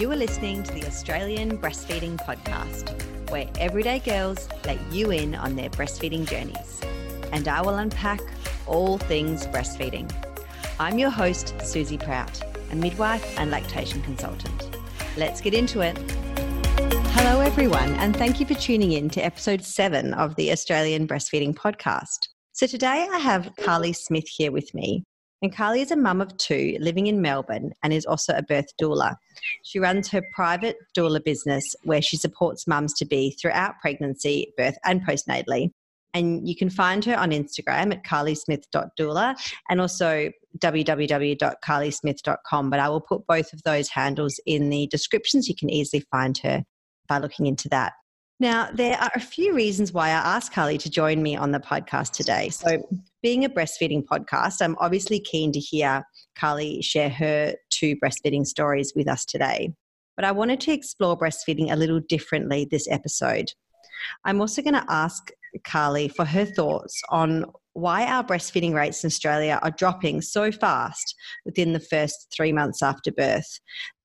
You are listening to the Australian Breastfeeding Podcast, where everyday girls let you in on their breastfeeding journeys. And I will unpack all things breastfeeding. I'm your host, Susie Prout, a midwife and lactation consultant. Let's get into it. Hello, everyone, and thank you for tuning in to episode seven of the Australian Breastfeeding Podcast. So, today I have Karli Smith here with me. And Karli is a mum of two living in Melbourne and is also a birth doula. She runs her private doula business where she supports mums to be throughout pregnancy, birth, and postnatally. And you can find her on Instagram at karlismith.doula and also www.karlismith.com. But I will put both of those handles in the descriptions. You can easily find her by looking into that. Now, there are a few reasons why I asked Karli to join me on the podcast today. So, being a breastfeeding podcast, I'm obviously keen to hear Karli share her two breastfeeding stories with us today. But I wanted to explore breastfeeding a little differently this episode. I'm also going to ask Karli for her thoughts on why our breastfeeding rates in Australia are dropping so fast within the first three months after birth.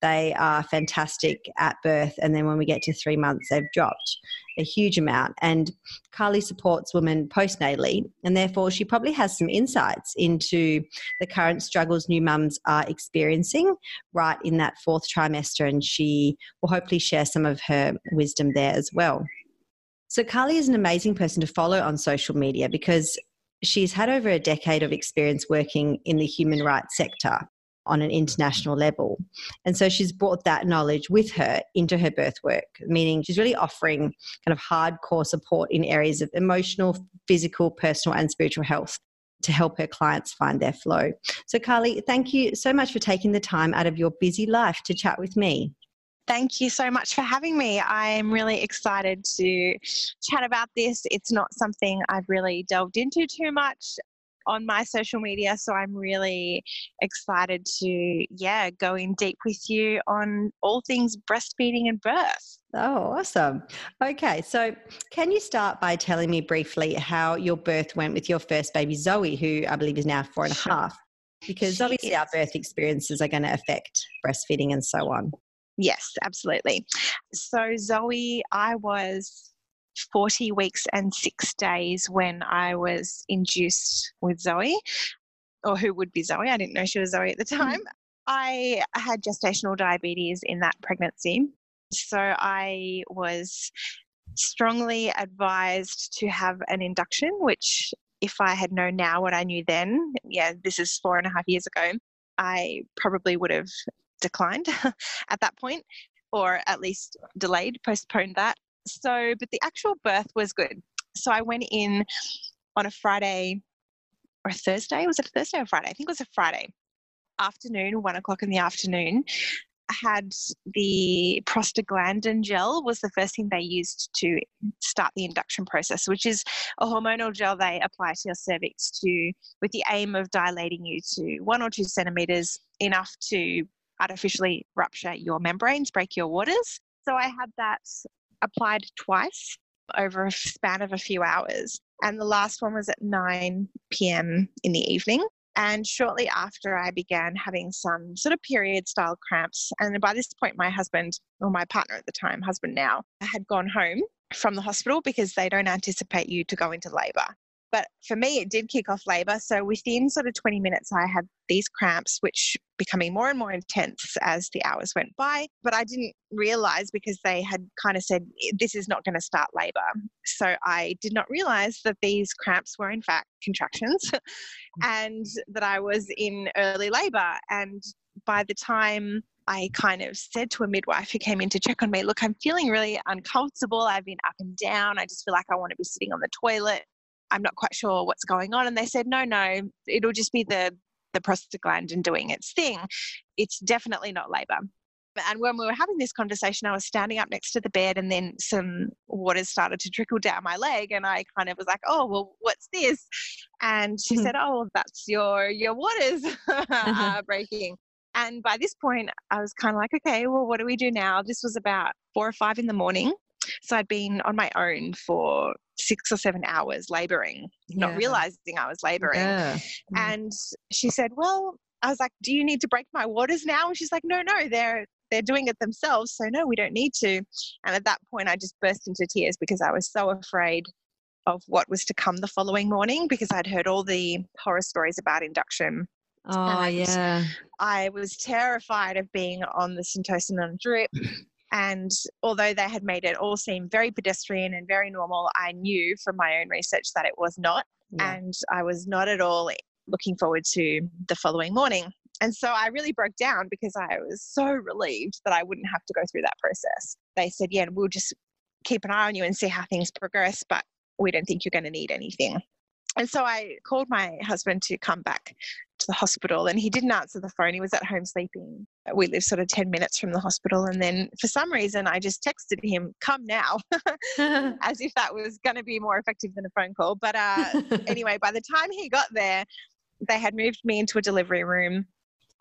They are fantastic at birth, and then when we get to three months, they've dropped a huge amount. And Karli supports women postnatally, and therefore she probably has some insights into the current struggles new mums are experiencing right in that fourth trimester, and she will hopefully share some of her wisdom there as well. So, Karli is an amazing person to follow on social media because she's had over a decade of experience working in the human rights sector on an international level. And so she's brought that knowledge with her into her birth work, meaning she's really offering kind of hardcore support in areas of emotional, physical, personal, and spiritual health to help her clients find their flow. So, Karli, thank you so much for taking the time out of your busy life to chat with me. Thank you so much for having me. I'm really excited to chat about this. It's not something I've really delved into too much on my social media, so I'm really excited to yeah, go in deep with you on all things breastfeeding and birth. Oh, awesome. Okay, so can you start by telling me briefly how your birth went with your first baby, Zoe, who I believe is now four and a half? Because obviously, our birth experiences are going to affect breastfeeding and so on. Yes, absolutely. So, Zoe, I was 40 weeks and six days when I was induced with Zoe, or who would be Zoe. I didn't know she was Zoe at the mm. time. I had gestational diabetes in that pregnancy. So, I was strongly advised to have an induction, which if I had known now what I knew then, yeah, this is four and a half years ago, I probably would have declined at that point, or at least delayed, postponed that. So, but the actual birth was good. So I went in on a Friday or a Thursday. Was it a Thursday or Friday? I think it was a Friday afternoon, one o'clock in the afternoon. I had the prostaglandin gel was the first thing they used to start the induction process, which is a hormonal gel they apply to your cervix to with the aim of dilating you to one or two centimeters enough to artificially rupture your membranes, break your waters. So I had that applied twice over a span of a few hours. And the last one was at 9 p.m. in the evening. And shortly after, I began having some sort of period style cramps. And by this point, my husband, or my partner at the time, husband now, had gone home from the hospital because they don't anticipate you to go into labor. But for me, it did kick off labor. So within sort of 20 minutes, I had these cramps, which becoming more and more intense as the hours went by. But I didn't realize because they had kind of said, this is not going to start labor. So I did not realize that these cramps were, in fact, contractions and that I was in early labor. And by the time I kind of said to a midwife who came in to check on me, Look, I'm feeling really uncomfortable. I've been up and down. I just feel like I want to be sitting on the toilet. I'm not quite sure what's going on. And they said, no, no, it'll just be the, the prostaglandin doing its thing. It's definitely not labor. And when we were having this conversation, I was standing up next to the bed and then some water started to trickle down my leg. And I kind of was like, oh, well, what's this? And she hmm. said, oh, that's your, your waters are breaking. And by this point, I was kind of like, okay, well, what do we do now? This was about four or five in the morning. So I'd been on my own for six or seven hours laboring, yeah. not realizing I was laboring. Yeah. Mm. And she said, Well, I was like, Do you need to break my waters now? And she's like, No, no, they're they're doing it themselves. So, no, we don't need to. And at that point, I just burst into tears because I was so afraid of what was to come the following morning because I'd heard all the horror stories about induction. Oh, yeah. I was terrified of being on the Syntocinon drip. And although they had made it all seem very pedestrian and very normal, I knew from my own research that it was not. Yeah. And I was not at all looking forward to the following morning. And so I really broke down because I was so relieved that I wouldn't have to go through that process. They said, Yeah, we'll just keep an eye on you and see how things progress, but we don't think you're going to need anything. And so I called my husband to come back to the hospital and he didn't answer the phone. He was at home sleeping. We live sort of 10 minutes from the hospital. And then for some reason, I just texted him, come now, as if that was going to be more effective than a phone call. But uh, anyway, by the time he got there, they had moved me into a delivery room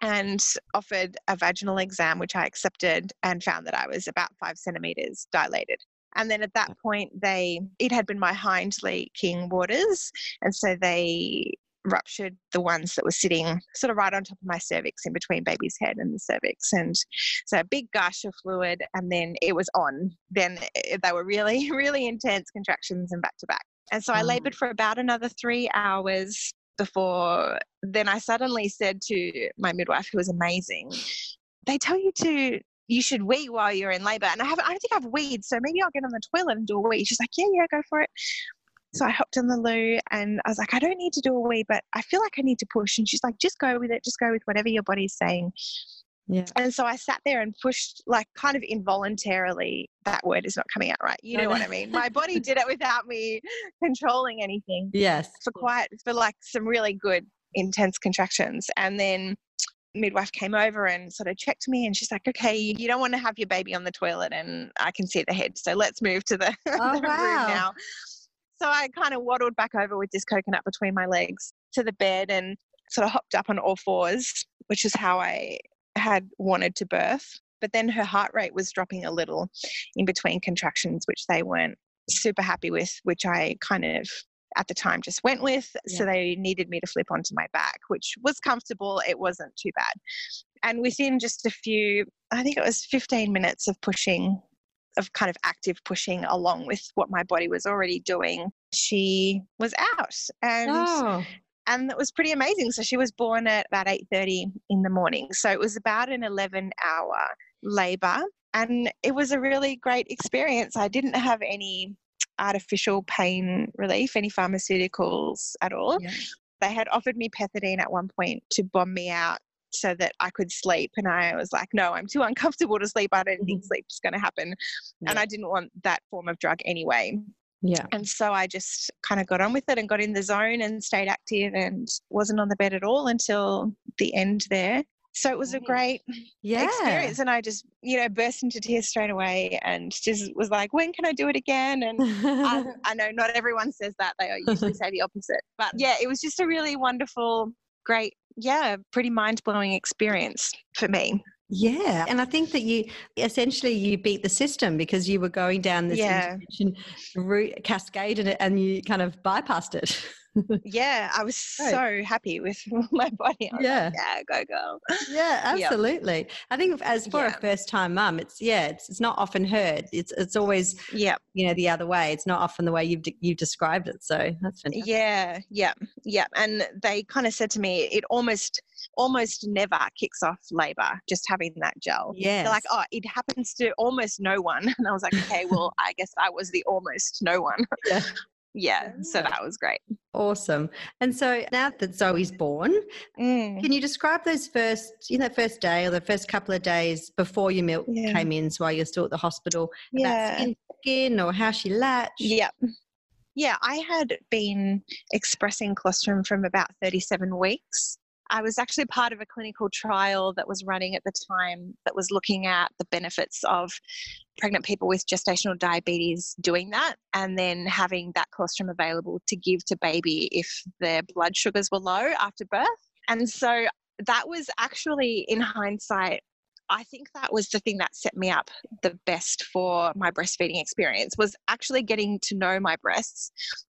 and offered a vaginal exam, which I accepted and found that I was about five centimeters dilated. And then at that point, they it had been my hind leaking waters, and so they ruptured the ones that were sitting sort of right on top of my cervix in between baby's head and the cervix and so a big gush of fluid and then it was on. Then eh, they were really really intense contractions and back to back and so i mm. labored for about another three hours before then i suddenly said to my midwife who was amazing they tell you to you should wee while you're in labor. And i haven't i don't think i've weed so maybe i'll get on the toilet and do a wee. She's like yeah yeah go for it so I hopped in the loo and I was like, I don't need to do a wee, but I feel like I need to push. And she's like, just go with it. Just go with whatever your body's saying. Yeah. And so I sat there and pushed, like, kind of involuntarily. That word is not coming out right. You know what I mean? My body did it without me controlling anything. Yes. For quite, for like some really good, intense contractions. And then midwife came over and sort of checked me and she's like okay you don't want to have your baby on the toilet and i can see the head so let's move to the, oh, the wow. room now so I kind of waddled back over with this coconut between my legs to the bed and sort of hopped up on all fours, which is how I had wanted to birth. But then her heart rate was dropping a little in between contractions, which they weren't super happy with, which I kind of at the time just went with. Yeah. So they needed me to flip onto my back, which was comfortable. It wasn't too bad. And within just a few, I think it was 15 minutes of pushing of kind of active pushing along with what my body was already doing, she was out. And oh. and it was pretty amazing. So she was born at about 8:30 in the morning. So it was about an 11 hour labor and it was a really great experience. I didn't have any artificial pain relief, any pharmaceuticals at all. Yeah. They had offered me pethidine at one point to bomb me out so that I could sleep. And I was like, no, I'm too uncomfortable to sleep. I don't think mm-hmm. sleep's going to happen. Yeah. And I didn't want that form of drug anyway. Yeah. And so I just kind of got on with it and got in the zone and stayed active and wasn't on the bed at all until the end there. So it was a great yeah. experience. And I just, you know, burst into tears straight away and just was like, when can I do it again? And I, I know not everyone says that. They usually say the opposite. But yeah, it was just a really wonderful, great yeah, pretty mind blowing experience for me. Yeah, and I think that you essentially you beat the system because you were going down this yeah. route cascade and, and you kind of bypassed it. yeah, I was so happy with my body. yeah, like, yeah, go girl. Yeah, absolutely. Yep. I think as for yeah. a first time mum, it's yeah, it's it's not often heard. It's it's always yeah, you know, the other way. It's not often the way you've you've described it. So that's fantastic. Yeah, yeah, yeah. And they kind of said to me, it almost almost never kicks off labor just having that gel. Yeah. They're like, oh, it happens to almost no one. And I was like, okay, well, I guess I was the almost no one. Yeah yeah, so that was great. Awesome. And so now that Zoe's born, mm. can you describe those first, you know, first day or the first couple of days before your milk yeah. came in, so while you're still at the hospital? Yeah. Skin, skin or how she latched? Yeah. Yeah, I had been expressing colostrum from about 37 weeks. I was actually part of a clinical trial that was running at the time that was looking at the benefits of pregnant people with gestational diabetes doing that and then having that colostrum available to give to baby if their blood sugars were low after birth. And so that was actually, in hindsight, I think that was the thing that set me up the best for my breastfeeding experience was actually getting to know my breasts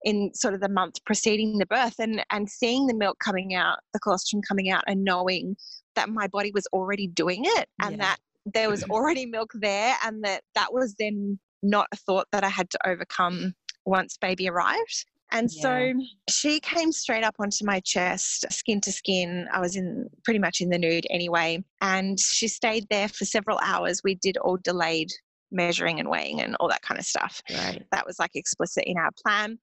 in sort of the month preceding the birth and and seeing the milk coming out, the colostrum coming out and knowing that my body was already doing it and yeah. that there was already milk there and that that was then not a thought that I had to overcome once baby arrived. And Yeah. so she came straight up onto my chest, skin to skin. I was in pretty much in the nude anyway. And she stayed there for several hours. We did all delayed measuring and weighing and all that kind of stuff. Right. That was like explicit in our plan.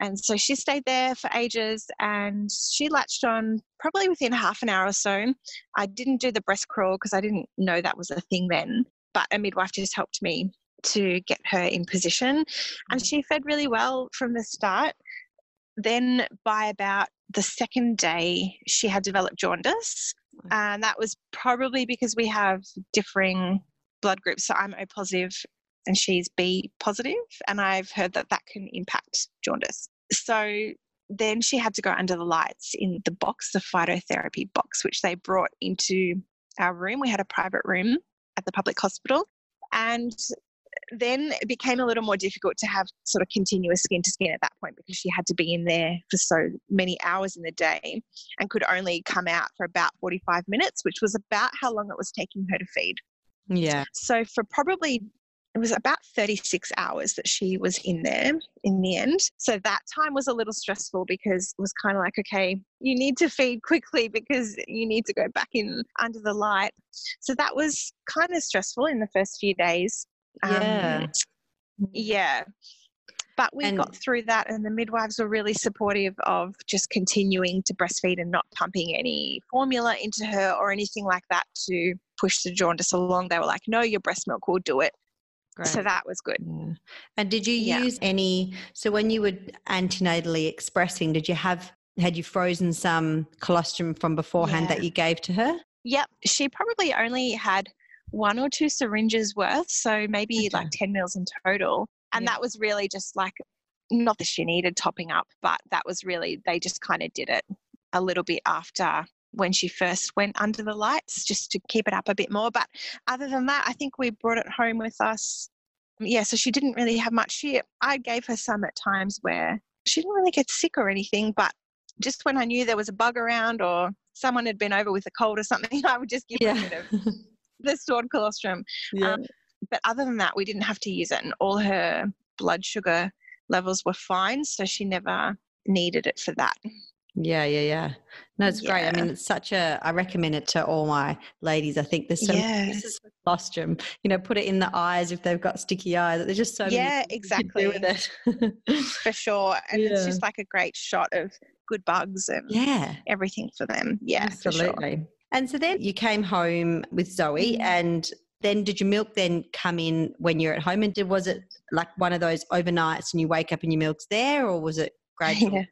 And so she stayed there for ages and she latched on probably within half an hour or so. I didn't do the breast crawl because I didn't know that was a thing then, but a midwife just helped me to get her in position. And mm. she fed really well from the start. Then, by about the second day, she had developed jaundice. And that was probably because we have differing blood groups. So I'm O positive and she's B positive, and I've heard that that can impact jaundice. So then she had to go under the lights in the box, the phototherapy box, which they brought into our room. We had a private room at the public hospital. And then it became a little more difficult to have sort of continuous skin to skin at that point because she had to be in there for so many hours in the day and could only come out for about 45 minutes, which was about how long it was taking her to feed. Yeah. So for probably it was about 36 hours that she was in there in the end. So that time was a little stressful because it was kind of like, okay, you need to feed quickly because you need to go back in under the light. So that was kind of stressful in the first few days. Yeah. Um, yeah. But we And- got through that, and the midwives were really supportive of just continuing to breastfeed and not pumping any formula into her or anything like that to push the jaundice along. They were like, no, your breast milk will do it. Great. So that was good. Yeah. And did you Yeah. use any? So when you were antenatally expressing, did you have had you frozen some colostrum from beforehand Yeah. that you gave to her? Yep. She probably only had one or two syringes worth, so maybe Okay. like 10 mils in total. And Yeah. that was really just like, not that she needed topping up, but that was really, they just kind of did it a little bit after when she first went under the lights just to keep it up a bit more. But other than that, I think we brought it home with us. Yeah, so she didn't really have much. She, I gave her some at times where she didn't really get sick or anything, but just when I knew there was a bug around or someone had been over with a cold or something, I would just give her a bit of the stored colostrum. yeah. Um, But other than that, we didn't have to use it, and all her blood sugar levels were fine, so she never needed it for that. Yeah, yeah, yeah. No, it's great. I mean, it's such a. I recommend it to all my ladies. I think there's so many Yeah. uses for colostrum. You know, put it in the eyes if they've got sticky eyes. There's just so many Yeah, things you can do with it. For sure. And it's just like a great shot of good bugs and yeah, everything for them. Yeah, absolutely. And so then you came home with Zoe, Mhm. and then did your milk then come in when you're at home? And did was it like one of those overnights and you wake up and your milk's there, or was it gradual?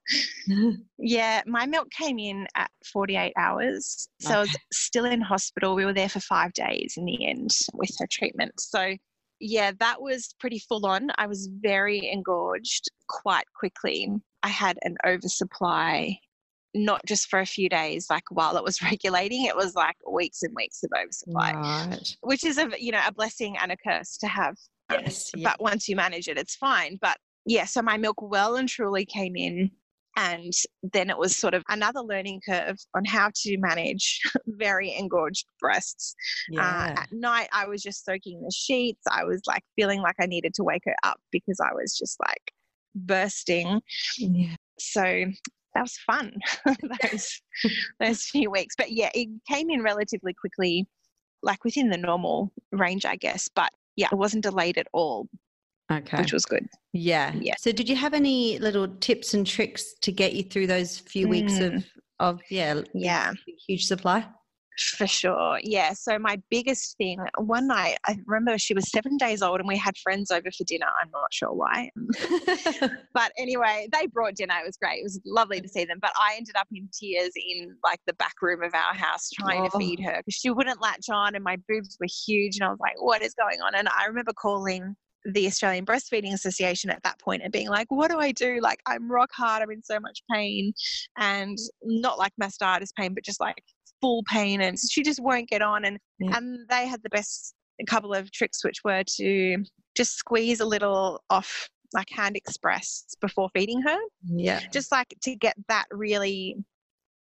Yeah. Yeah, my milk came in at 48 hours. So I was still in hospital. We were there for five days in the end with her treatment. So, yeah, that was pretty full on. I was very engorged quite quickly. I had an oversupply, not just for a few days, like while it was regulating, it was like weeks and weeks of oversupply, Right. which is a you know a blessing and a curse to have. Um, Yes. yeah. But once you manage it, it's fine. But yeah, so my milk well and truly came in. And then it was sort of another learning curve on how to manage very engorged breasts. Uh, at night, I was just soaking the sheets. I was like feeling like I needed to wake her up because I was just like bursting. yeah. So that was fun, those, those few weeks. But yeah, it came in relatively quickly, like within the normal range, I guess. But yeah, it wasn't delayed at all, Okay. which was good. Yeah. Yeah. So did you have any little tips and tricks to get you through those few weeks Mm. of of yeah, Yeah. huge supply? For sure. Yeah. So my biggest thing, one night, I remember she was seven days old and we had friends over for dinner. I'm not sure why. But anyway, they brought dinner. It was great. It was lovely to see them. But I ended up in tears in like the back room of our house trying to Oh. feed her because she wouldn't latch on and my boobs were huge. And I was like, what is going on? And I remember calling the Australian Breastfeeding Association at that point and being like, what do I do? Like, I'm rock hard. I'm in so much pain. And not like mastitis pain, but just like full pain. And she just won't get on. And, Yeah. and they had the best couple of tricks, which were to just squeeze a little off like hand express before feeding her, yeah. just like to get that really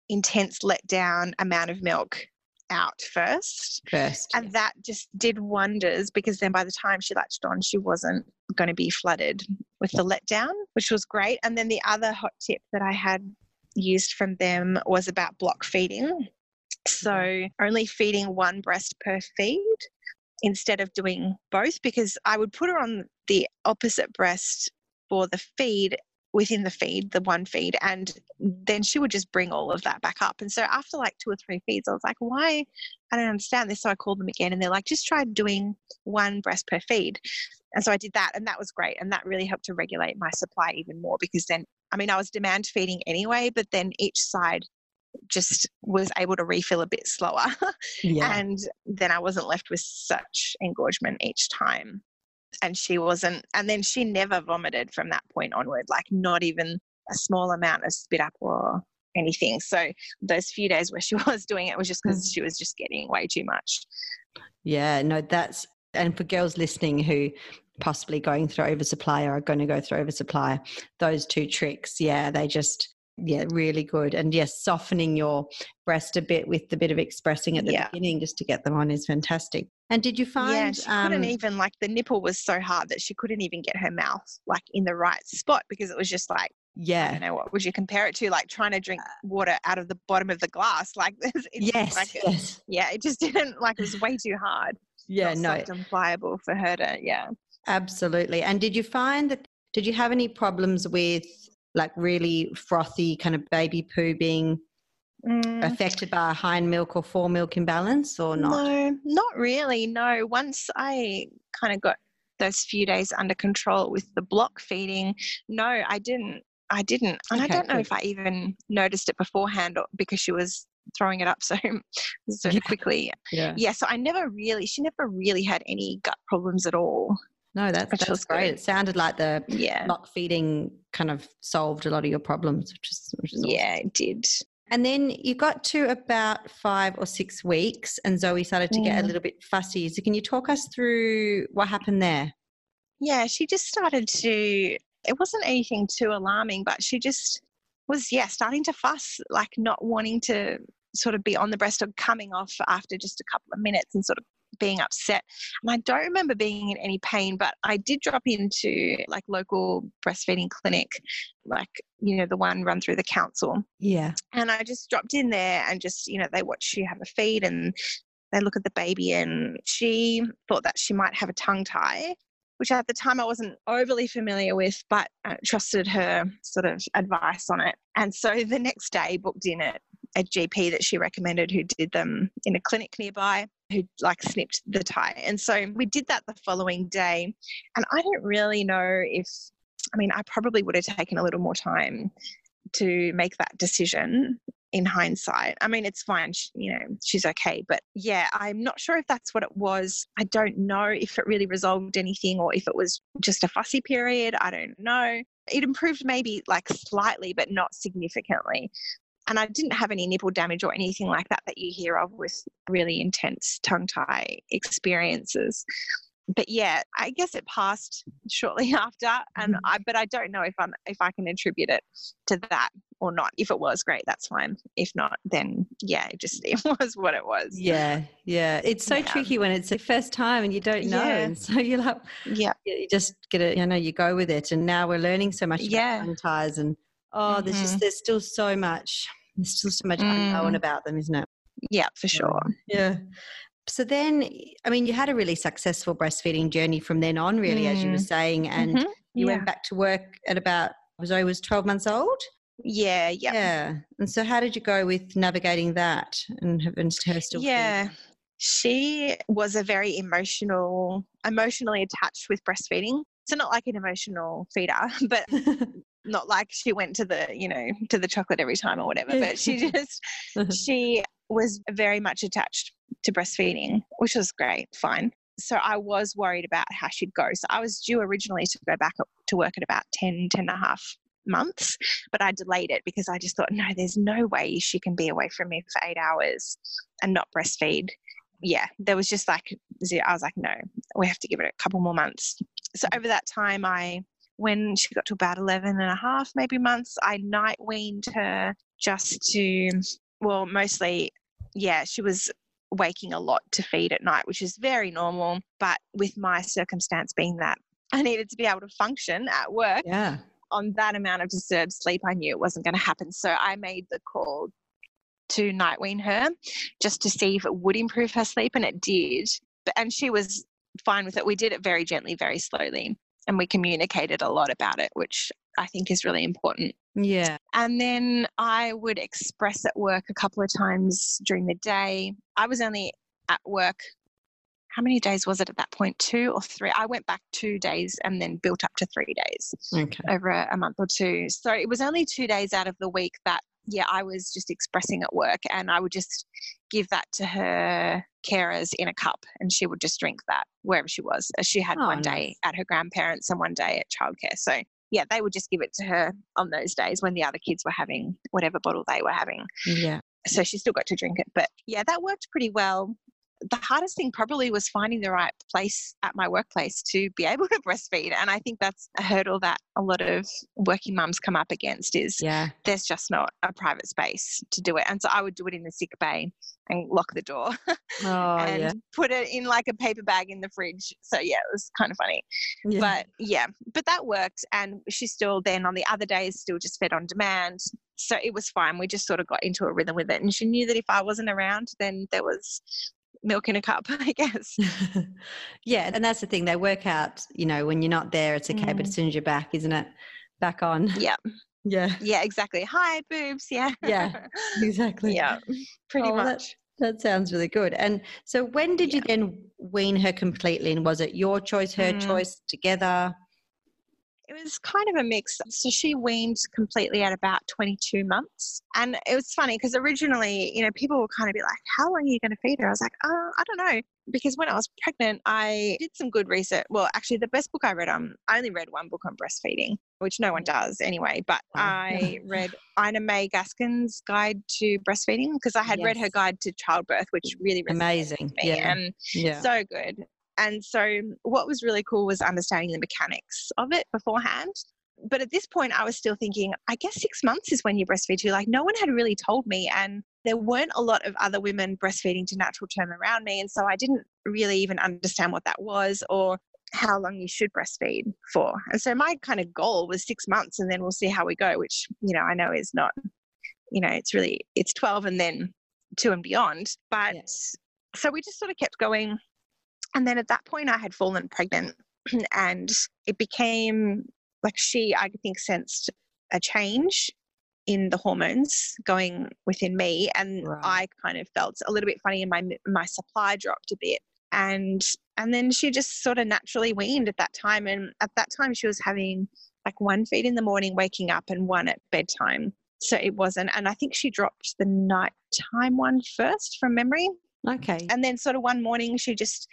intense let down amount of milk out first. First. And that just did wonders because then by the time she latched on, she wasn't going to be flooded with the letdown, which was great. And then the other hot tip that I had used from them was about block feeding. So mm-hmm. only feeding one breast per feed instead of doing both because I would put her on the opposite breast for the feed within the feed, the one feed, and then she would just bring all of that back up. And so after like two or three feeds, I was like, why? I don't understand this. So I called them again and they're like, just try doing one breast per feed. And so I did that and that was great. And that really helped to regulate my supply even more because then, I mean, I was demand feeding anyway, but then each side just was able to refill a bit slower. Yeah. and then I wasn't left with such engorgement each time and she wasn't and then she never vomited from that point onward like not even a small amount of spit up or anything so those few days where she was doing it was just because mm. she was just getting way too much yeah no that's and for girls listening who possibly going through oversupply or are going to go through oversupply those two tricks yeah they just yeah really good and yes softening your breast a bit with the bit of expressing at the yeah. beginning just to get them on is fantastic. And did you find yeah she um, couldn't even like the nipple was so hard that she couldn't even get her mouth like in the right spot because it was just like yeah. I don't know what would you compare it to? Like trying to drink uh water out of the bottom of the glass like this yes, like yes. yeah it just didn't like it was way too hard yeah no. and pliable for her to yeah. Absolutely and did you find that did you have any problems with like really frothy kind of baby poo being mm. affected by a hind milk or fore milk imbalance or not? No, not really. No. Once I kind of got those few days under control with the block feeding, no, I didn't. I didn't. And okay, I don't know if I even noticed it beforehand or because she was throwing it up so so yeah. quickly. Yeah. Yeah. So I never really she never really had any gut problems at all. No, that's, that's great. Good. It sounded like the yeah. block feeding kind of solved a lot of your problems, which is, which is awesome. yeah, it did. And then you got to about five or six weeks, and Zoe started to get a little bit fussy. So, can you talk us through what happened there? Yeah, she just started to. It wasn't anything too alarming, but she just was, yeah, starting to fuss, like not wanting to sort of be on the breast or coming off after just a couple of minutes and sort of being upset. And I don't remember being in any pain, but I did drop into like local breastfeeding clinic, like, you know, the one run through the council. Yeah. And I just dropped in there and just, you know, they watch you have a feed and they look at the baby and she thought that she might have a tongue tie which at the time I wasn't overly familiar with, but I trusted her sort of advice on it. And so the next day, booked in at a GP that she recommended who did them in a clinic nearby who like snipped the tie. And so we did that the following day. And I don't really know if, I mean, I probably would have taken a little more time to make that decision in hindsight. I mean, it's fine, she, you know, she's okay. But yeah, I'm not sure if that's what it was. I don't know if it really resolved anything or if it was just a fussy period. I don't know. It improved maybe like slightly, but not significantly and I didn't have any nipple damage or anything like that that you hear of with really intense tongue tie experiences. But yeah, I guess it passed shortly after, and mm-hmm. I but I don't know if I'm if I can attribute it to that or not. If it was great, that's fine. If not, then yeah, it just it was what it was. Yeah, yeah. It's so yeah. tricky when it's the first time and you don't know, yeah. and so you're like, yeah, you just get it. You know, you go with it, and now we're learning so much yeah. about tongue ties and Oh, there's mm-hmm. just there's still so much. There's still so much mm. unknown about them, isn't it? Yeah, for sure. Yeah. So then, I mean, you had a really successful breastfeeding journey from then on, really, mm. as you were mm. saying, and mm-hmm. you yeah. went back to work at about Zoe was 12 months old. Yeah, yeah. Yeah. And so, how did you go with navigating that and having her still? Yeah. She was a very emotional, emotionally attached with breastfeeding. So not like an emotional feeder, but not like she went to the you know to the chocolate every time or whatever but she just she was very much attached to breastfeeding which was great fine. So i was worried about how she'd go. So i was due originally to go back to work at about 10 10 and a half months but i delayed it because i just thought no there's no way she can be away from me for eight hours and not breastfeed. Yeah there was just like i was like no we have to give it a couple more months. So over that time i when she got to about 11 and a half, maybe months, I night weaned her just to, well, mostly, yeah, she was waking a lot to feed at night, which is very normal. But with my circumstance being that I needed to be able to function at work Yeah. on that amount of disturbed sleep, I knew it wasn't going to happen. So I made the call to night wean her just to see if it would improve her sleep, and it did. But, and she was fine with it. We did it very gently, very slowly, and we communicated a lot about it, which I think is really important. Yeah. And then I would express at work a couple of times during the day. I was only at work. How many days was it at that point? Two or three? I went back two days and then built up to three days Okay. over a, a month or two. So it was only two days out of the week that, yeah, I was just expressing at work and I would just give that to her carers in a cup and she would just drink that wherever she was. Uh, She had Oh, one day nice. at her grandparents and one day at childcare. So yeah, they would just give it to her on those days when the other kids were having whatever bottle they were having. Yeah. So she still got to drink it. But yeah, that worked pretty well. The hardest thing probably was finding the right place at my workplace to be able to breastfeed. And I think that's a hurdle that a lot of working mums come up against is Yeah. there's just not a private space to do it. And so I would do it in the sick bay and lock the door Oh, and yeah. put it in like a paper bag in the fridge. So yeah, it was kind of funny. yeah. But yeah, but that worked. And she still then on the other days still just fed on demand. So it was fine. We just sort of got into a rhythm with it. And she knew that if I wasn't around, then there was milk in a cup, I guess. yeah, and that's the thing. They work out, you know, when you're not there, it's okay, but Mm. as soon as you're back, isn't it? Back on. Yeah. Yeah, Yeah, exactly. Hi, boobs. Yeah. Yeah, exactly. yeah. Pretty Oh, well, that- much. That sounds really good. And so, when did you then wean her completely? And was it your choice, her Mm. choice, together? It was kind of a mix. So she weaned completely at about 22 months. And it was funny because originally, you know, people would kind of be like, How long are you going to feed her? I was like, Oh, I don't know. Because when I was pregnant, I did some good research. Well, actually, the best book I read on, I only read one book on breastfeeding, which no one does anyway. But Oh. I read Ina May Gaskin's Guide to Breastfeeding because I had read her guide to childbirth, which really Amazing. me. Yeah. And Yeah. so good. And so, what was really cool was understanding the mechanics of it beforehand. But at this point, I was still thinking, I guess six months is when you breastfeed too. Like, no one had really told me. And there weren't a lot of other women breastfeeding to natural term around me. And so, I didn't really even understand what that was or how long you should breastfeed for. And so, my kind of goal was six months and then we'll see how we go, which, you know, I know is not, you know, it's really, it's 12 and then two and beyond. But so we just sort of kept going and then at that point, I had fallen pregnant, and it became like she, I think, sensed a change in the hormones going within me, and Right. I kind of felt a little bit funny, and my my supply dropped a bit, and and then she just sort of naturally weaned at that time, and at that time she was having like one feed in the morning, waking up, and one at bedtime. So it wasn't, and I think she dropped the nighttime one first from memory Okay. and then sort of one morning she just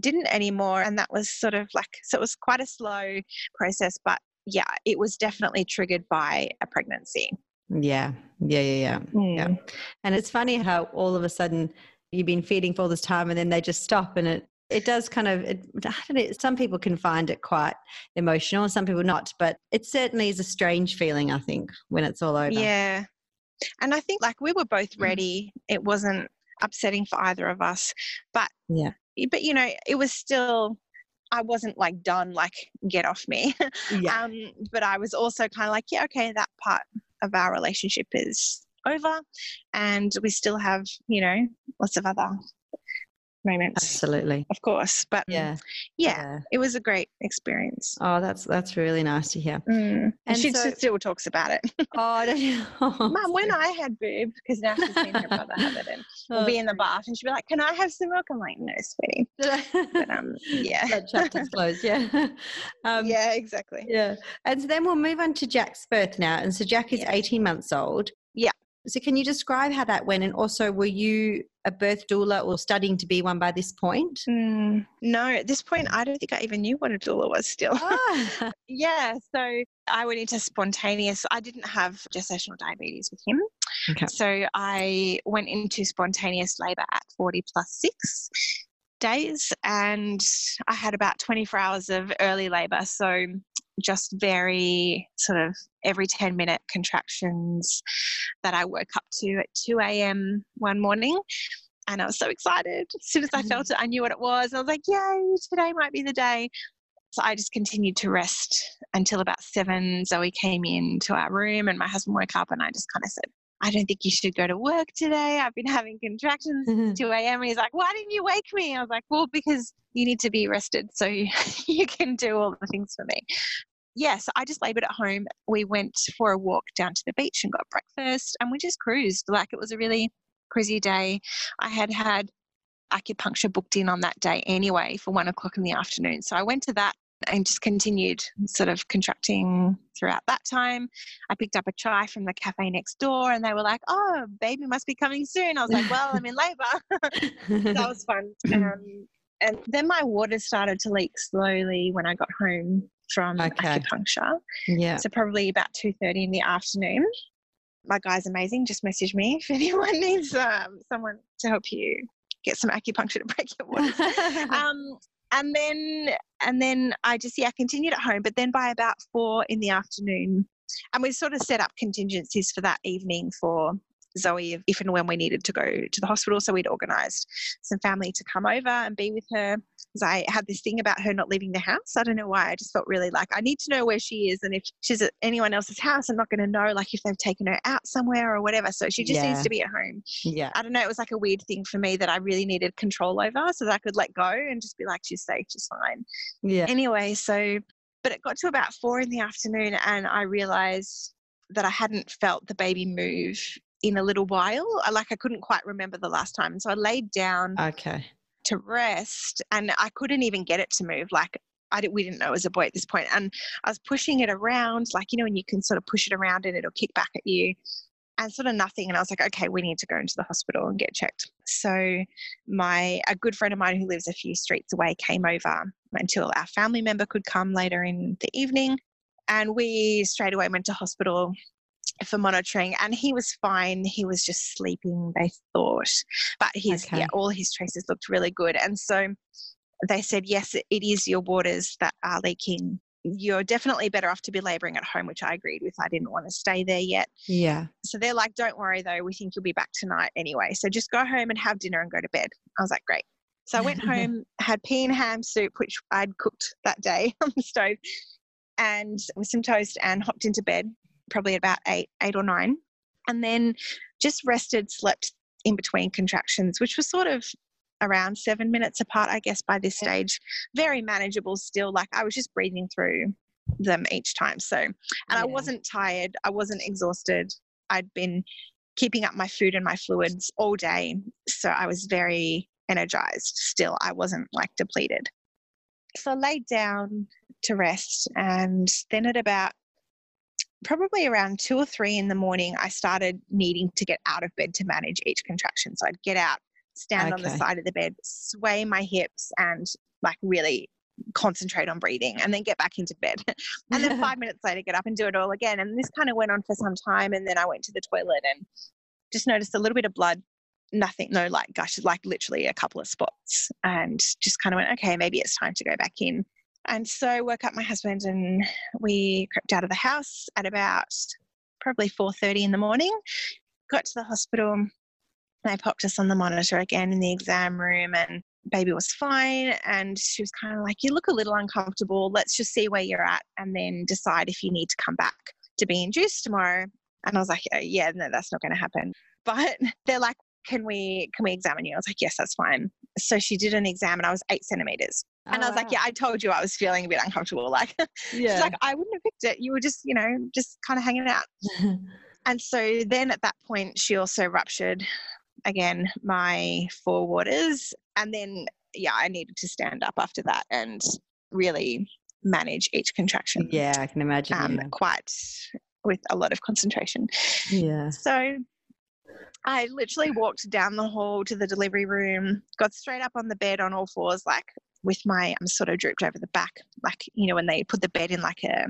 didn't anymore and that was sort of like so it was quite a slow process but yeah it was definitely triggered by a pregnancy Yeah. Yeah. Yeah. Yeah. Yeah. Mm. And it's funny how all of a sudden you've been feeding for all this time and then they just stop and it it does kind of it, I don't know, some people can find it quite emotional some people not but it certainly is a strange feeling i think when it's all over yeah and i think like we were both Mm. ready it wasn't upsetting for either of us but Yeah. But you know it was still i wasn't like done like get off me. Yeah. Um, but I was also kind of like, yeah, okay, that part of our relationship is over, and we still have, you know, lots of other moments, absolutely of course. But yeah yeah, it was a great experience. oh that's that's really nice to hear Mm. And she so- still talks about it. oh, don't oh Mum, when I had boobs, because now she's seen her brother have it, and we'll be in the bath, and she'll be like, "Can I have some milk?" I'm like, "No, sweetie." But um, yeah, that chapter's closed yeah um, yeah, exactly. Yeah. And so then we'll move on to Jack's birth now. And so Jack is Yeah. 18 months old. Yeah. So can you describe how that went? And also, were you a birth doula or studying to be one by this point? Mm, no, at this point, I don't think I even knew what a doula was still. Ah, Yeah, so I went into spontaneous. I didn't have gestational diabetes with him. Okay. So I went into spontaneous labor at 40 plus six days and I had about 24 hours of early labor. So just very sort of every 10 minute contractions that I woke up to at 2 a.m. one morning. And I was so excited. As soon as I mm. felt it, I knew what it was. I was like, yay, today might be the day. So I just continued to rest until about seven. Zoe came into our room and my husband woke up and I just kind of said, I don't think you should go to work today. I've been having contractions mm 2 a.m. And he's like, Why didn't you wake me? I was like, Well, because you need to be rested so you can do all the things for me. Yes, I just labored at home. We went for a walk down to the beach and got breakfast and we just cruised. Like it was a really crazy day. I had had acupuncture booked in on that day anyway for one o'clock in the afternoon. So I went to that and just continued sort of contracting throughout that time. I picked up a chai from the cafe next door and they were like, oh, baby must be coming soon. I was like, well, I'm in labor. that was fun. Um, and then my water started to leak slowly when I got home from okay. acupuncture. Yeah. So probably about 2.30 in the afternoon. My guy's amazing. Just message me if anyone needs um, someone to help you get some acupuncture to break your water. um, and then and then I just yeah continued at home. But then by about four in the afternoon, and we sort of set up contingencies for that evening for Zoe if and when we needed to go to the hospital. So we'd organised some family to come over and be with her. Because I had this thing about her not leaving the house. I don't know why. I just felt really like I need to know where she is, and if she's at anyone else's house, I'm not going to know like if they've taken her out somewhere or whatever. So she just yeah. needs to be at home. Yeah. I don't know. It was like a weird thing for me that I really needed control over, so that I could let go and just be like, she's safe, she's fine. Yeah. Anyway, so but it got to about four in the afternoon, and I realized that I hadn't felt the baby move in a little while. I, like I couldn't quite remember the last time. So I laid down okay. to rest and I couldn't even get it to move. Like I didn't, we didn't know it was a boy at this point. And I was pushing it around, like, you know, when you can sort of push it around and it'll kick back at you and sort of nothing. And I was like, okay, we need to go into the hospital and get checked. So my, a good friend of mine who lives a few streets away came over until our family member could come later in the evening. And we straight away went to hospital for monitoring and he was fine. He was just sleeping they thought. But his okay. yeah all his traces looked really good. And so they said yes it is your waters that are leaking. You're definitely better off to be laboring at home which i agreed with. I didn't want to stay there yet. Yeah. So they're like don't worry though. We think you'll be back tonight anyway. So just go home and have dinner and go to bed. I was like great. So i went home had pea and ham soup which i'd cooked that day on the stove and with some toast and hopped into bed probably about eight, eight or nine, and then just rested, slept in between contractions, which was sort of around seven minutes apart, I guess, by this stage. Very manageable still. Like I was just breathing through them each time. So, and yeah. I wasn't tired, I wasn't exhausted. I'd been keeping up my food and my fluids all day. So I was very energized still. I wasn't like depleted. So I laid down to rest. And then at about probably around two or three in the morning, I started needing to get out of bed to manage each contraction. So I'd get out, stand okay. on the side of the bed, sway my hips, and like really concentrate on breathing and then get back into bed. and then five minutes later, get up and do it all again. And this kind of went on for some time. And then I went to the toilet and just noticed a little bit of blood. Nothing, no like gushes, like literally a couple of spots, and just kind of went, okay, maybe it's time to go back in. And so woke up my husband and we crept out of the house at about probably 4.30 in the morning. Got to the hospital. They popped us on the monitor again in the exam room and baby was fine. And she was kind of like, you look a little uncomfortable. Let's just see where you're at and then decide if you need to come back to be induced tomorrow. And I was like, uh, yeah, no, that's not going to happen. But they're like, can we can we examine you? I was like, yes, that's fine. So she did an exam and I was eight centimeters. And oh, I was wow. like, yeah, I told you I was feeling a bit uncomfortable. Like, yeah. she's like, I wouldn't have picked it. You were just, you know, just kind of hanging out. and so then at that point, she also ruptured again my fore waters. And then, yeah, I needed to stand up after that and really manage each contraction. Yeah, I can imagine. Um, yeah. Quite with a lot of concentration. Yeah. So I literally walked down the hall to the delivery room, got straight up on the bed on all fours, like with my I'm sort of drooped over the back, like you know when they put the bed in like a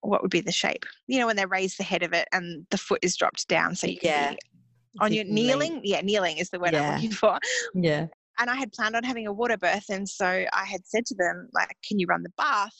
what would be the shape? You know when they raise the head of it and the foot is dropped down, so you can yeah. be on your kneeling. Yeah, kneeling is the word yeah. I'm looking for. Yeah. And I had planned on having a water birth, and so I had said to them, like, "Can you run the bath?"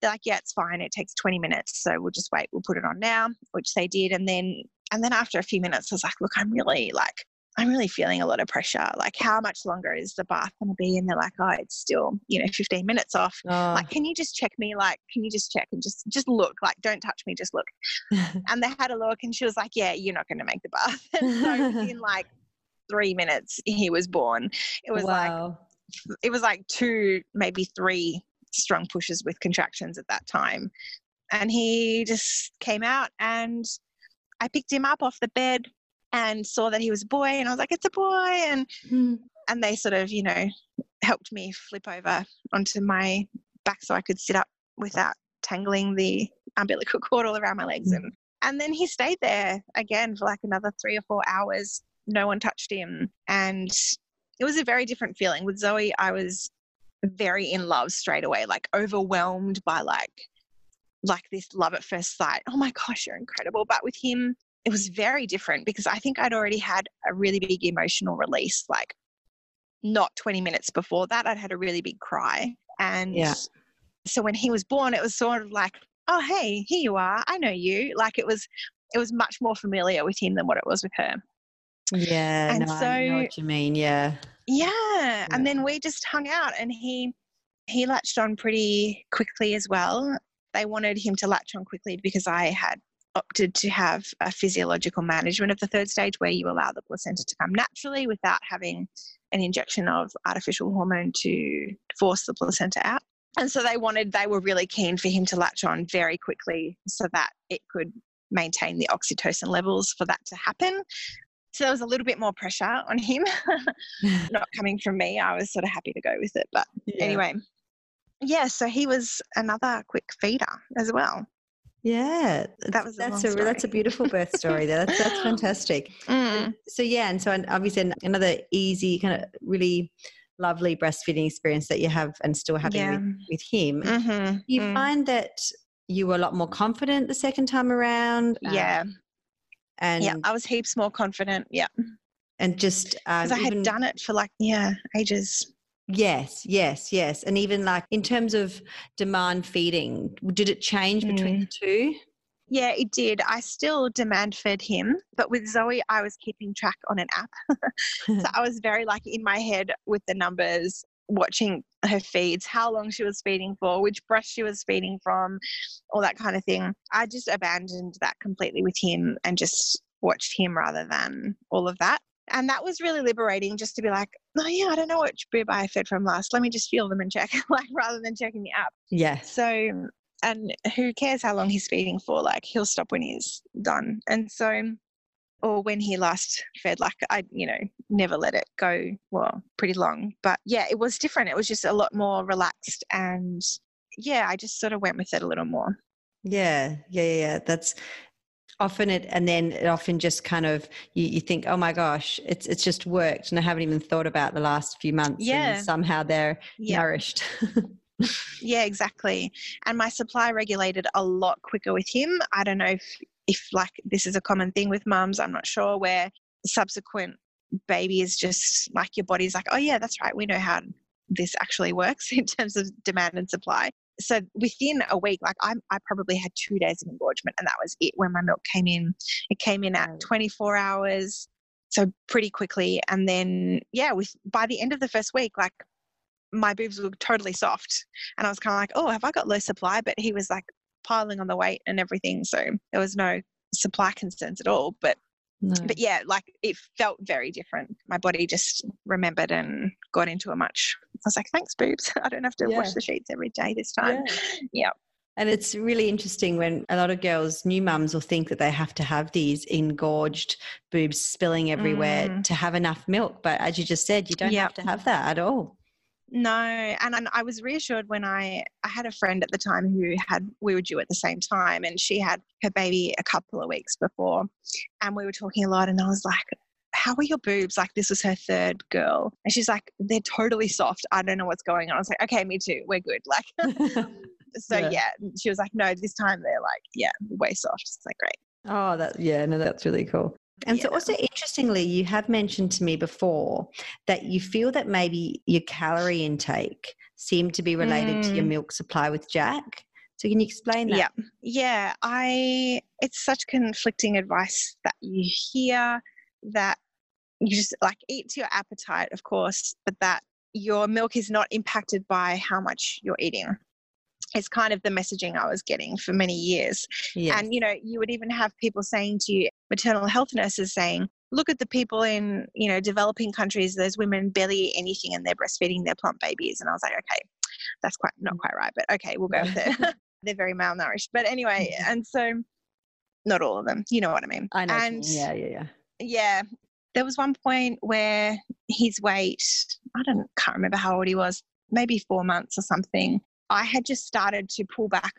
They're like, "Yeah, it's fine. It takes 20 minutes, so we'll just wait. We'll put it on now," which they did, and then and then after a few minutes, I was like, "Look, I'm really like I'm really feeling a lot of pressure. Like, how much longer is the bath going to be? And they're like, oh, it's still, you know, 15 minutes off. Oh. Like, can you just check me? Like, can you just check and just, just look? Like, don't touch me, just look. and they had a look, and she was like, yeah, you're not going to make the bath. And so in like three minutes, he was born. It was wow. like, it was like two, maybe three strong pushes with contractions at that time. And he just came out and I picked him up off the bed and saw that he was a boy and I was like, it's a boy and Mm. and they sort of, you know, helped me flip over onto my back so I could sit up without tangling the umbilical cord all around my legs Mm. and and then he stayed there again for like another three or four hours. No one touched him. And it was a very different feeling. With Zoe, I was very in love straight away, like overwhelmed by like like this love at first sight. Oh my gosh, you're incredible. But with him, it was very different because I think I'd already had a really big emotional release. Like not 20 minutes before that, I'd had a really big cry. And Yeah. so when he was born, it was sort of like, oh hey, here you are. I know you. Like it was it was much more familiar with him than what it was with her. Yeah, And no, I know so- what you mean. Yeah. Yeah. Yeah. And then we just hung out and he he latched on pretty quickly as well. They wanted him to latch on quickly because I had opted to have a physiological management of the third stage where you allow the placenta to come naturally without having an injection of artificial hormone to force the placenta out. And so they wanted, they were really keen for him to latch on very quickly so that it could maintain the oxytocin levels for that to happen. So there was a little bit more pressure on him, not coming from me. I was sort of happy to go with it. But Yeah. anyway, yeah, so he was another quick feeder as well. Yeah, That was that's long a that's a beautiful birth story. there. That's that's fantastic. Mm, So yeah, and so obviously another easy kind of really lovely breastfeeding experience that you have and still having yeah. with, with him. Mhm, You mm. find that you were a lot more confident the second time around. um, yeah, and yeah. I was heaps more confident. Yeah, and just um, because I had even- done it for like yeah ages. Yes, yes, yes, and even like in terms of demand feeding, did it change between Mm. the two? Yeah, it did. I still demand fed him, but with Zoe, I was keeping track on an app. so I was very like in my head with the numbers, watching her feeds, how long she was feeding for, which breast she was feeding from, all that kind of thing. I just abandoned that completely with him and just watched him rather than all of that. And that was really liberating just to be like, oh yeah, I don't know which bib I fed from last. Let me just feel them and check, like rather than checking the app. Yeah. So, and who cares how long he's feeding for? Like, he'll stop when he's done. And so, or when he last fed, like, I, you know, never let it go, well, pretty long. But yeah, it was different. It was just a lot more relaxed. And yeah, I just sort of went with it a little more. Yeah, yeah, yeah, yeah. That's often it, and then it often just kind of you, you think, oh my gosh, it's it's just worked, and I haven't even thought about the last few months. Yeah. and somehow they're Yeah. nourished. Yeah, exactly. And my supply regulated a lot quicker with him. I don't know if, if like this is a common thing with mums, I'm not sure, where subsequent baby is just like your body's like, oh, yeah, that's right. We know how this actually works in terms of demand and supply. So within a week, like I, I probably had two days of engorgement, and that was it when my milk came in. It came in at 24 hours, so pretty quickly. And then, yeah, with by the end of the first week, like my boobs were totally soft and I was kind of like, oh, have I got low supply? But he was like piling on the weight and everything. So there was no supply concerns at all. But No. but yeah, like it felt very different. My body just remembered and got into a much. I was like, thanks, boobs. I don't have to Yeah. wash the sheets every day this time. Yeah. And it's really interesting when a lot of girls, new mums, will think that they have to have these engorged boobs spilling everywhere Mm. to have enough milk. But as you just said, you don't Yep. have to have that at all. No, and, and I was reassured when I I had a friend at the time who had we were due at the same time, and she had her baby a couple of weeks before, and we were talking a lot, and I was like, "How are your boobs?" Like this was her third girl, and she's like, "They're totally soft. I don't know what's going on." I was like, "Okay, me too. We're good." Like, so Yeah. yeah. she was like, "No, this time they're like, yeah, way soft." It's like great. Oh, that yeah, no, that's really cool. And so, also interestingly, you have mentioned to me before that you feel that maybe your calorie intake seemed to be related to your Mm. milk supply with Jack. So, can you explain that? Yeah. Yeah, I it's such conflicting advice that you hear that you just like eat to your appetite, of course, but that your milk is not impacted by how much you're eating. It's kind of the messaging I was getting for many years. Yes. And, you know, you would even have people saying to you, maternal health nurses saying, look at the people in, you know, developing countries, those women barely eat anything and they're breastfeeding their plump babies. And I was like, okay, that's quite not Mm. quite right, but okay, we'll go with it. they're very malnourished. But anyway, and so not all of them, you know what I mean. I know. and yeah, yeah, yeah. yeah, there was one point where his weight, I don't can't remember how old he was, maybe four months or something. I had just started to pull back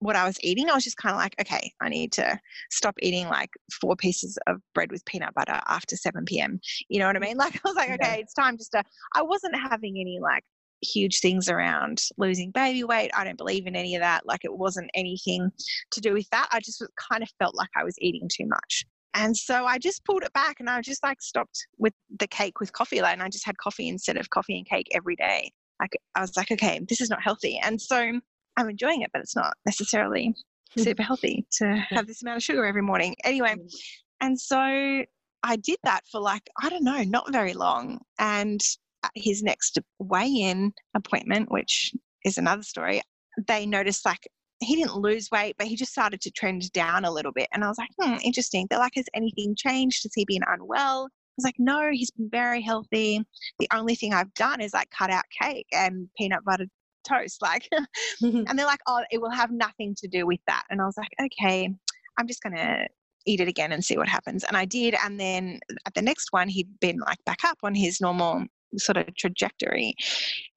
what I was eating. I was just kind of like, okay, I need to stop eating like four pieces of bread with peanut butter after 7 p.m. You know what I mean? Like, I was like, Yeah. okay, it's time just to, I wasn't having any like huge things around losing baby weight. I don't believe in any of that. Like, it wasn't anything to do with that. I just kind of felt like I was eating too much. And so I just pulled it back and I just like stopped with the cake with coffee. Like, and I just had coffee instead of coffee and cake every day. Like, I was like, okay, this is not healthy. And so I'm enjoying it, but it's not necessarily Hmm. super healthy to have this amount of sugar every morning. Anyway, Mm. and so I did that for like, I don't know, not very long. And at his next weigh in appointment, which is another story, they noticed like he didn't lose weight, but he just started to trend down a little bit. And I was like, hmm, interesting. They're like, has anything changed? Has he been unwell? I was like, no, he's been very healthy. The only thing I've done is like cut out cake and peanut butter toast. Like, and they're like, oh, it will have nothing to do with that. And I was like, okay, I'm just going to eat it again and see what happens. And I did. And then at the next one, he'd been like back up on his normal sort of trajectory.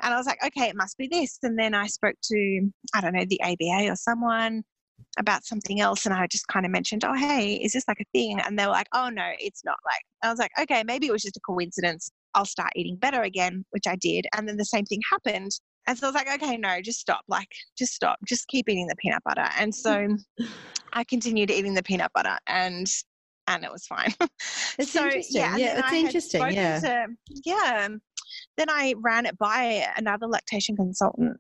And I was like, okay, it must be this. And then I spoke to, I don't know, the ABA or someone about something else. And I just kind of mentioned, oh, hey, is this like a thing? And they were like, oh, no, it's not like, I was like, okay, maybe it was just a coincidence. I'll start eating better again, which I did. And then the same thing happened. And so I was like, okay, no, just stop. Like, just stop. Just keep eating the peanut butter. And so I continued eating the peanut butter and and it was fine. It's so, interesting. and Yeah, it's I interesting, yeah. to- yeah. Then I ran it by another lactation consultant.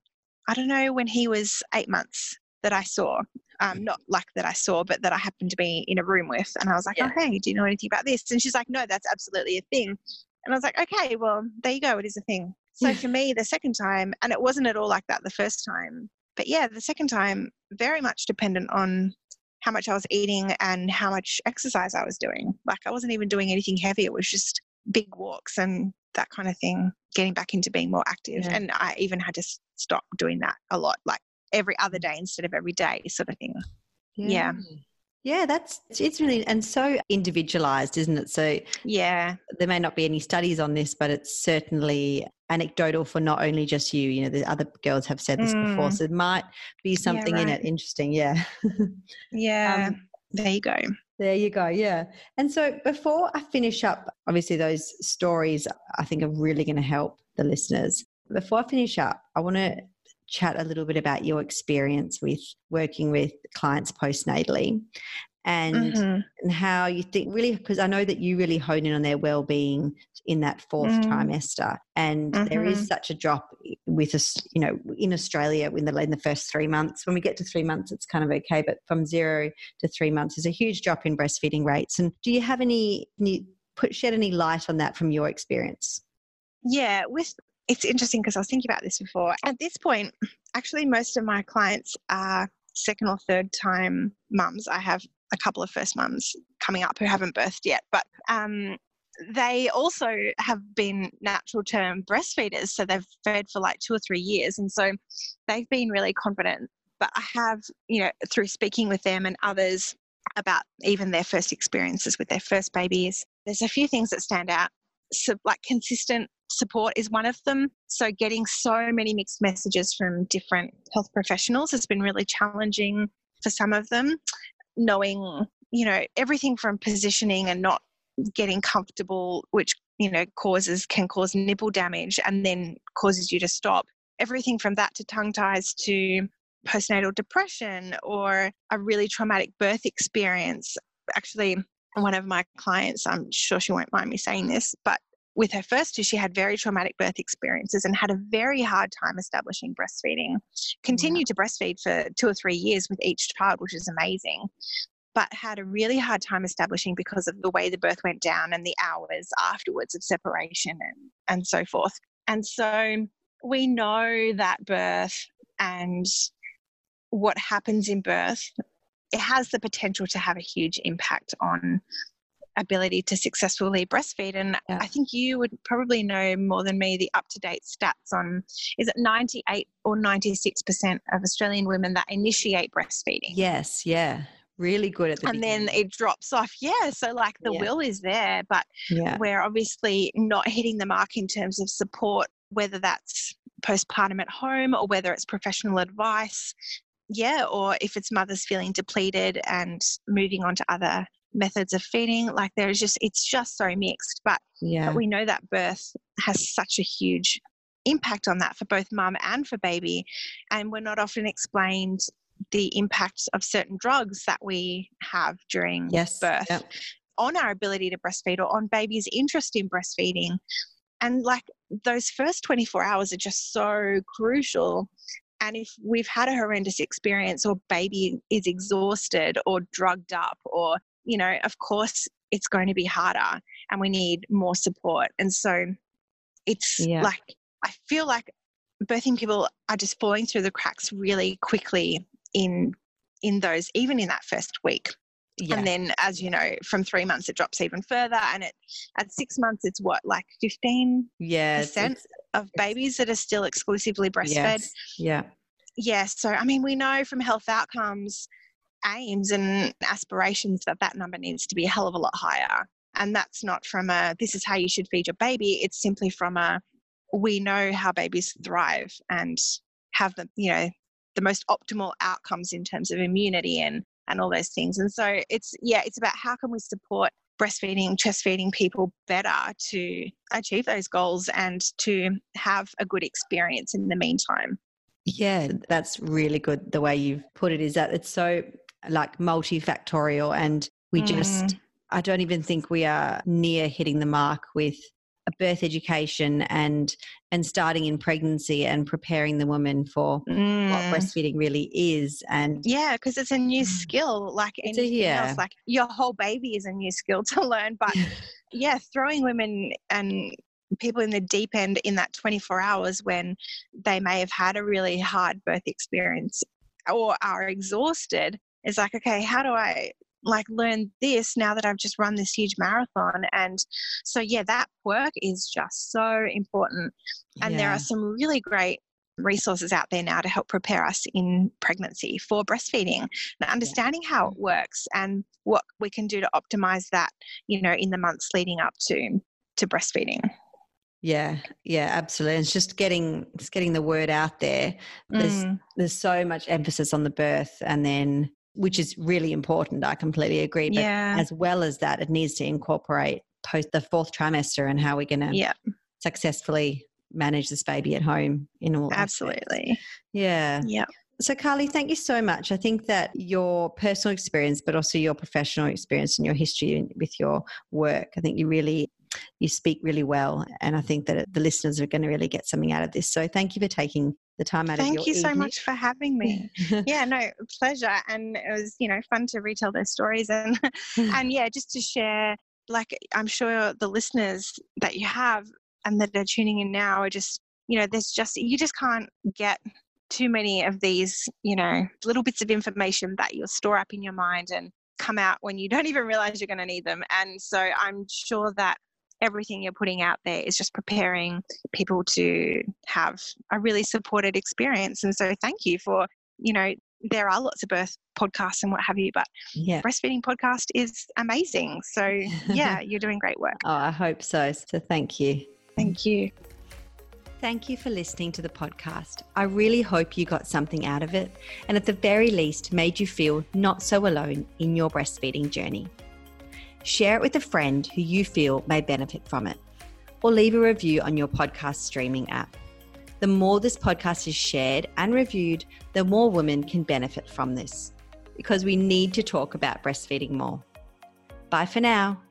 I don't know when he was eight months that I saw. Um, not like that I saw, but that I happened to be in a room with. And I was like, Yeah. oh, hey, do you know anything about this? And she's like, no, that's absolutely a thing. And I was like, okay, well, there you go. It is a thing. So Yeah. for me, the second time, and it wasn't at all like that the first time, but yeah, the second time, very much dependent on how much I was eating and how much exercise I was doing. Like I wasn't even doing anything heavy. It was just big walks and that kind of thing, getting back into being more active. Yeah. And I even had to stop doing that a lot, like every other day instead of every day, sort of thing. Yeah. Yeah, that's it's really and so individualized, isn't it? So Yeah. there may not be any studies on this, but it's certainly anecdotal for not only just you. You know, the other girls have said this before, Mm. so it might be something in right. it. Interesting, yeah. Yeah. Um, there you go. There you go. Yeah. And so before I finish up, obviously those stories I think are really going to help the listeners. Before I finish up, I want to chat a little bit about your experience with working with clients postnatally and Mhm. and how you think really because I know that you really hone in on their well-being in that fourth Mm. trimester and there is Mhm. such a drop with us you know in Australia in the in the first 3 months when we get to 3 months it's kind of okay but from 0 to 3 months there's a huge drop in breastfeeding rates and do you have any can you put shed any light on that from your experience Yeah, with it's interesting because I was thinking about this before. At this point, actually, most of my clients are second or third time mums. I have a couple of first mums coming up who haven't birthed yet, but um, they also have been natural term breastfeeders. So they've fed for like two or three years. And so they've been really confident. But I have, you know, through speaking with them and others about even their first experiences with their first babies, there's a few things that stand out. So, like consistent support is one of them. So, getting so many mixed messages from different health professionals has been really challenging for some of them. Knowing, you know, everything from positioning and not getting comfortable, which, you know, causes can cause nipple damage and then causes you to stop. Everything from that to tongue ties to postnatal depression or a really traumatic birth experience. Actually, one of my clients, I'm sure she won't mind me saying this, but with her first two, she had very traumatic birth experiences and had a very hard time establishing breastfeeding. Continued to breastfeed for two or three years with each child, which is amazing. but had a really hard time establishing because of the way the birth went down and the hours afterwards of separation and, and so forth. And so we know that birth and what happens in birth, it has the potential to have a huge impact on ability to successfully breastfeed. And yeah. I think you would probably know more than me the up to date stats on is it 98 or 96% of Australian women that initiate breastfeeding? Yes, yeah. Really good at the and beginning. then it drops off. Yeah. So, like, the yeah. will is there, but yeah. we're obviously not hitting the mark in terms of support, whether that's postpartum at home or whether it's professional advice yeah, or if it's mothers feeling depleted and moving on to other methods of feeding. Like there's just, it's just so mixed. But, yeah. but we know that birth has such a huge impact on that for both mum and for baby. And we're not often explained the impacts of certain drugs that we have during yes. birth yep. on our ability to breastfeed or on baby's interest in breastfeeding. And like those first 24 hours are just so crucial and if we've had a horrendous experience or baby is exhausted or drugged up or you know, of course it's going to be harder and we need more support. And so it's yeah. like, I feel like birthing people are just falling through the cracks really quickly in in those even in that first week yeah. and then as you know from three months it drops even further and it at six months it's what like 15 yeah percent of babies that are still exclusively breastfed yes. yeah yeah so i mean we know from health outcomes aims and aspirations that that number needs to be a hell of a lot higher. And that's not from a, this is how you should feed your baby. It's simply from a, we know how babies thrive and have the, you know, the most optimal outcomes in terms of immunity and, and all those things. And so it's, yeah, it's about how can we support breastfeeding, chest feeding people better to achieve those goals and to have a good experience in the meantime. Yeah, that's really good. The way you've put it is that it's so like multifactorial and we mm. just i don't even think we are near hitting the mark with a birth education and and starting in pregnancy and preparing the woman for mm. what breastfeeding really is and yeah because it's a new mm. skill like anything a, yeah. else like your whole baby is a new skill to learn but yeah throwing women and people in the deep end in that 24 hours when they may have had a really hard birth experience or are exhausted is like, okay, how do I like learn this now that I've just run this huge marathon? And so, yeah, that work is just so important. And yeah. there are some really great resources out there now to help prepare us in pregnancy for breastfeeding and understanding yeah. how it works and what we can do to optimize that you know in the months leading up to to breastfeeding yeah, yeah, absolutely. It's just getting it's getting the word out there. There's mm. there's so much emphasis on the birth and then which is really important. I completely agree. But yeah. as well as that, it needs to incorporate post the fourth trimester and how we're going to yeah. successfully manage this baby at home in all absolutely aspects. yeah yeah so Karli thank you so much i think that your personal experience but also your professional experience and your history with your work i think you really you speak really well and i think that the listeners are going to really get something out of this so thank you for taking the time out of this. Thank you so evening. much for having me. yeah, no, pleasure. And it was, you know, fun to retell their stories and and yeah, just to share like I'm sure the listeners that you have and that are tuning in now are just, you know, there's just you just can't get too many of these, you know, little bits of information that you'll store up in your mind and come out when you don't even realize you're going to need them. And so I'm sure that everything you're putting out there is just preparing people to have a really supported experience. And so thank you for, you know, there are lots of birth podcasts and what have you, but yeah. breastfeeding podcast is amazing. So yeah, you're doing great work. oh, I hope so. So thank you. Thank you. Thank you for listening to the podcast. I really hope you got something out of it and at the very least made you feel not so alone in your breastfeeding journey. Share it with a friend who you feel may benefit from it, or leave a review on your podcast streaming app. The more this podcast is shared and reviewed, the more women can benefit from this because we need to talk about breastfeeding more. Bye for now.